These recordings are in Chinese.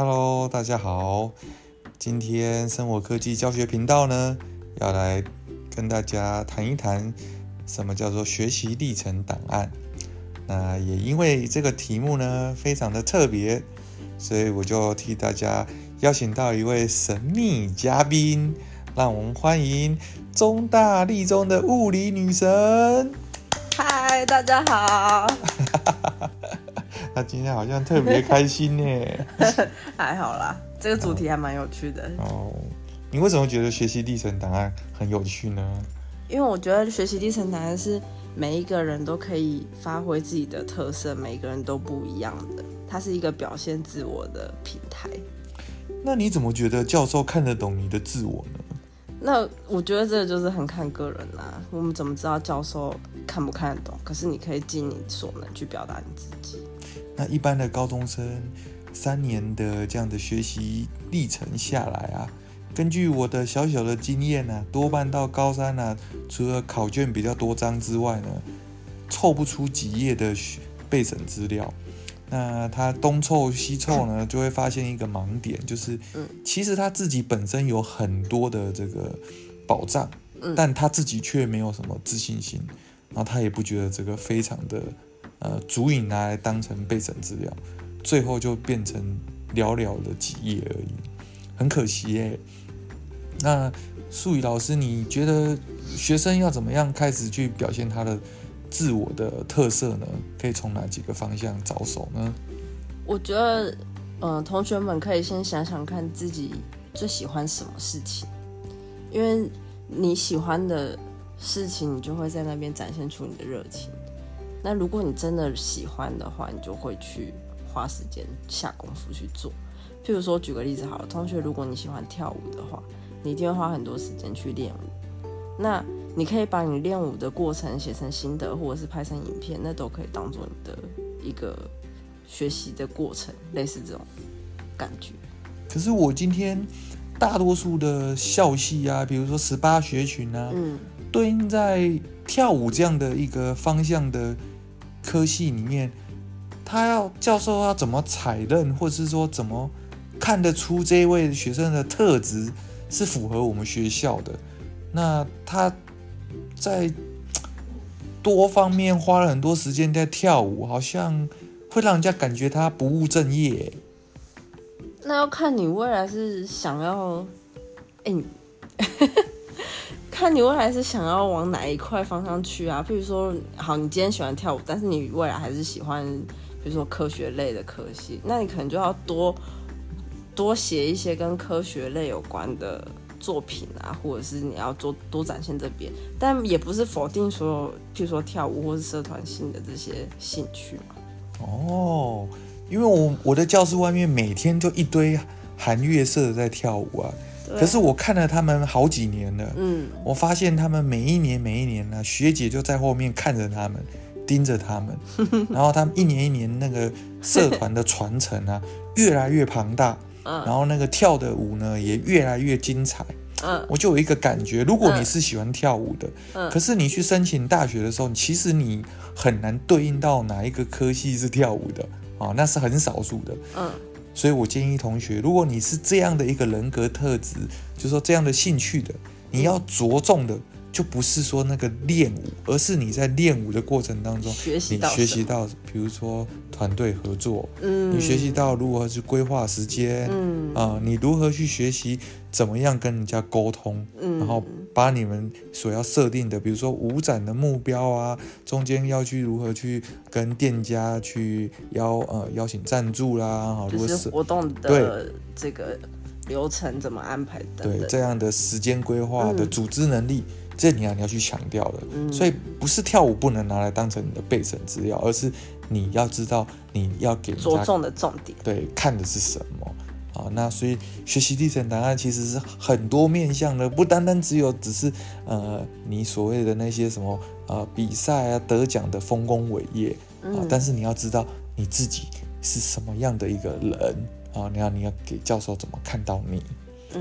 Hello，大家好。今天生活科技教学频道呢，要来跟大家谈一谈什么叫做学习历程档案。那也因为这个题目呢，非常的特别，所以我就替大家邀请到一位神秘嘉宾，让我们欢迎中大立中的物理女神。嗨，大家好。他今天好像特别开心呢。还好啦，这个主题还蛮有趣的。哦，你为什么觉得学习历程档案很有趣呢？因为我觉得学习历程档案是每一个人都可以发挥自己的特色，每一个人都不一样的，它是一个表现自我的平台。那你怎么觉得教授看得懂你的自我呢？那我觉得这个就是很看个人啦。我们怎么知道教授看不看得懂？可是你可以尽你所能去表达你自己。那一般的高中生三年的这样的学习历程下来啊，根据我的小小的经验呢，多半到高三呢，除了考卷比较多张之外呢，凑不出几页的背审资料。那他东凑西凑呢，就会发现一个盲点，就是其实他自己本身有很多的这个宝藏，但他自己却没有什么自信心，然后他也不觉得这个非常的。呃，足以拿来当成备审资料，最后就变成寥寥的几页而已，很可惜耶。那素语老师，你觉得学生要怎么样开始去表现他的自我的特色呢？可以从哪几个方向着手呢？我觉得，呃，同学们可以先想想看自己最喜欢什么事情，因为你喜欢的事情，你就会在那边展现出你的热情。那如果你真的喜欢的话，你就会去花时间下功夫去做。譬如说，举个例子好了，同学，如果你喜欢跳舞的话，你一定会花很多时间去练舞。那你可以把你练舞的过程写成心得，或者是拍成影片，那都可以当做你的一个学习的过程，类似这种感觉。可是我今天大多数的校系啊，比如说十八学群啊，嗯，对应在跳舞这样的一个方向的。科系里面，他要教授要怎么采认，或者是说怎么看得出这位学生的特质是符合我们学校的？那他在多方面花了很多时间在跳舞，好像会让人家感觉他不务正业。那要看你未来是想要，哎。看你未来是想要往哪一块方向去啊？譬如说，好，你今天喜欢跳舞，但是你未来还是喜欢，比如说科学类的科系，那你可能就要多多写一些跟科学类有关的作品啊，或者是你要做多展现这边，但也不是否定所有，譬如说跳舞或是社团性的这些兴趣嘛。哦，因为我我的教室外面每天就一堆韩乐社在跳舞啊。可是我看了他们好几年了，嗯，我发现他们每一年每一年呢，学姐就在后面看着他们，盯着他们，然后他们一年一年那个社团的传承啊，越来越庞大，嗯，然后那个跳的舞呢也越来越精彩，嗯，我就有一个感觉，如果你是喜欢跳舞的，嗯，可是你去申请大学的时候，其实你很难对应到哪一个科系是跳舞的，啊，那是很少数的，嗯。所以我建议同学，如果你是这样的一个人格特质，就说这样的兴趣的，你要着重的就不是说那个练舞，而是你在练舞的过程当中，学习到，学习到，比如说团队合作，嗯，你学习到如何去规划时间，嗯。啊，你如何去学习怎么样跟人家沟通，嗯，然后。把你们所要设定的，比如说舞展的目标啊，中间要去如何去跟店家去邀呃邀请赞助啦，好，就是活动的这个流程怎么安排的，对这样的时间规划的组织能力，这你要你要去强调的。所以不是跳舞不能拿来当成你的备审资料，而是你要知道你要给着重的重点，对，看的是什么。啊，那所以学习历程档案其实是很多面向的，不单单只有只是呃你所谓的那些什么呃比赛啊得奖的丰功伟业啊，但是你要知道你自己是什么样的一个人啊，你要你要给教授怎么看到你？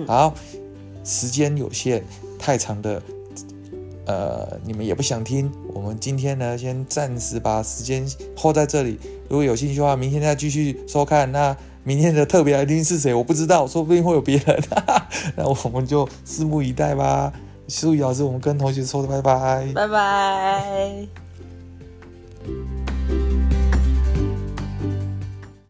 好，时间有限，太长的呃你们也不想听，我们今天呢先暂时把时间拖在这里。如果有兴趣的话，明天再继续收看。那明天的特别来宾是谁？我不知道，说不定会有别人。那我们就拭目以待吧。苏雨老师，我们跟同学说拜拜，拜拜。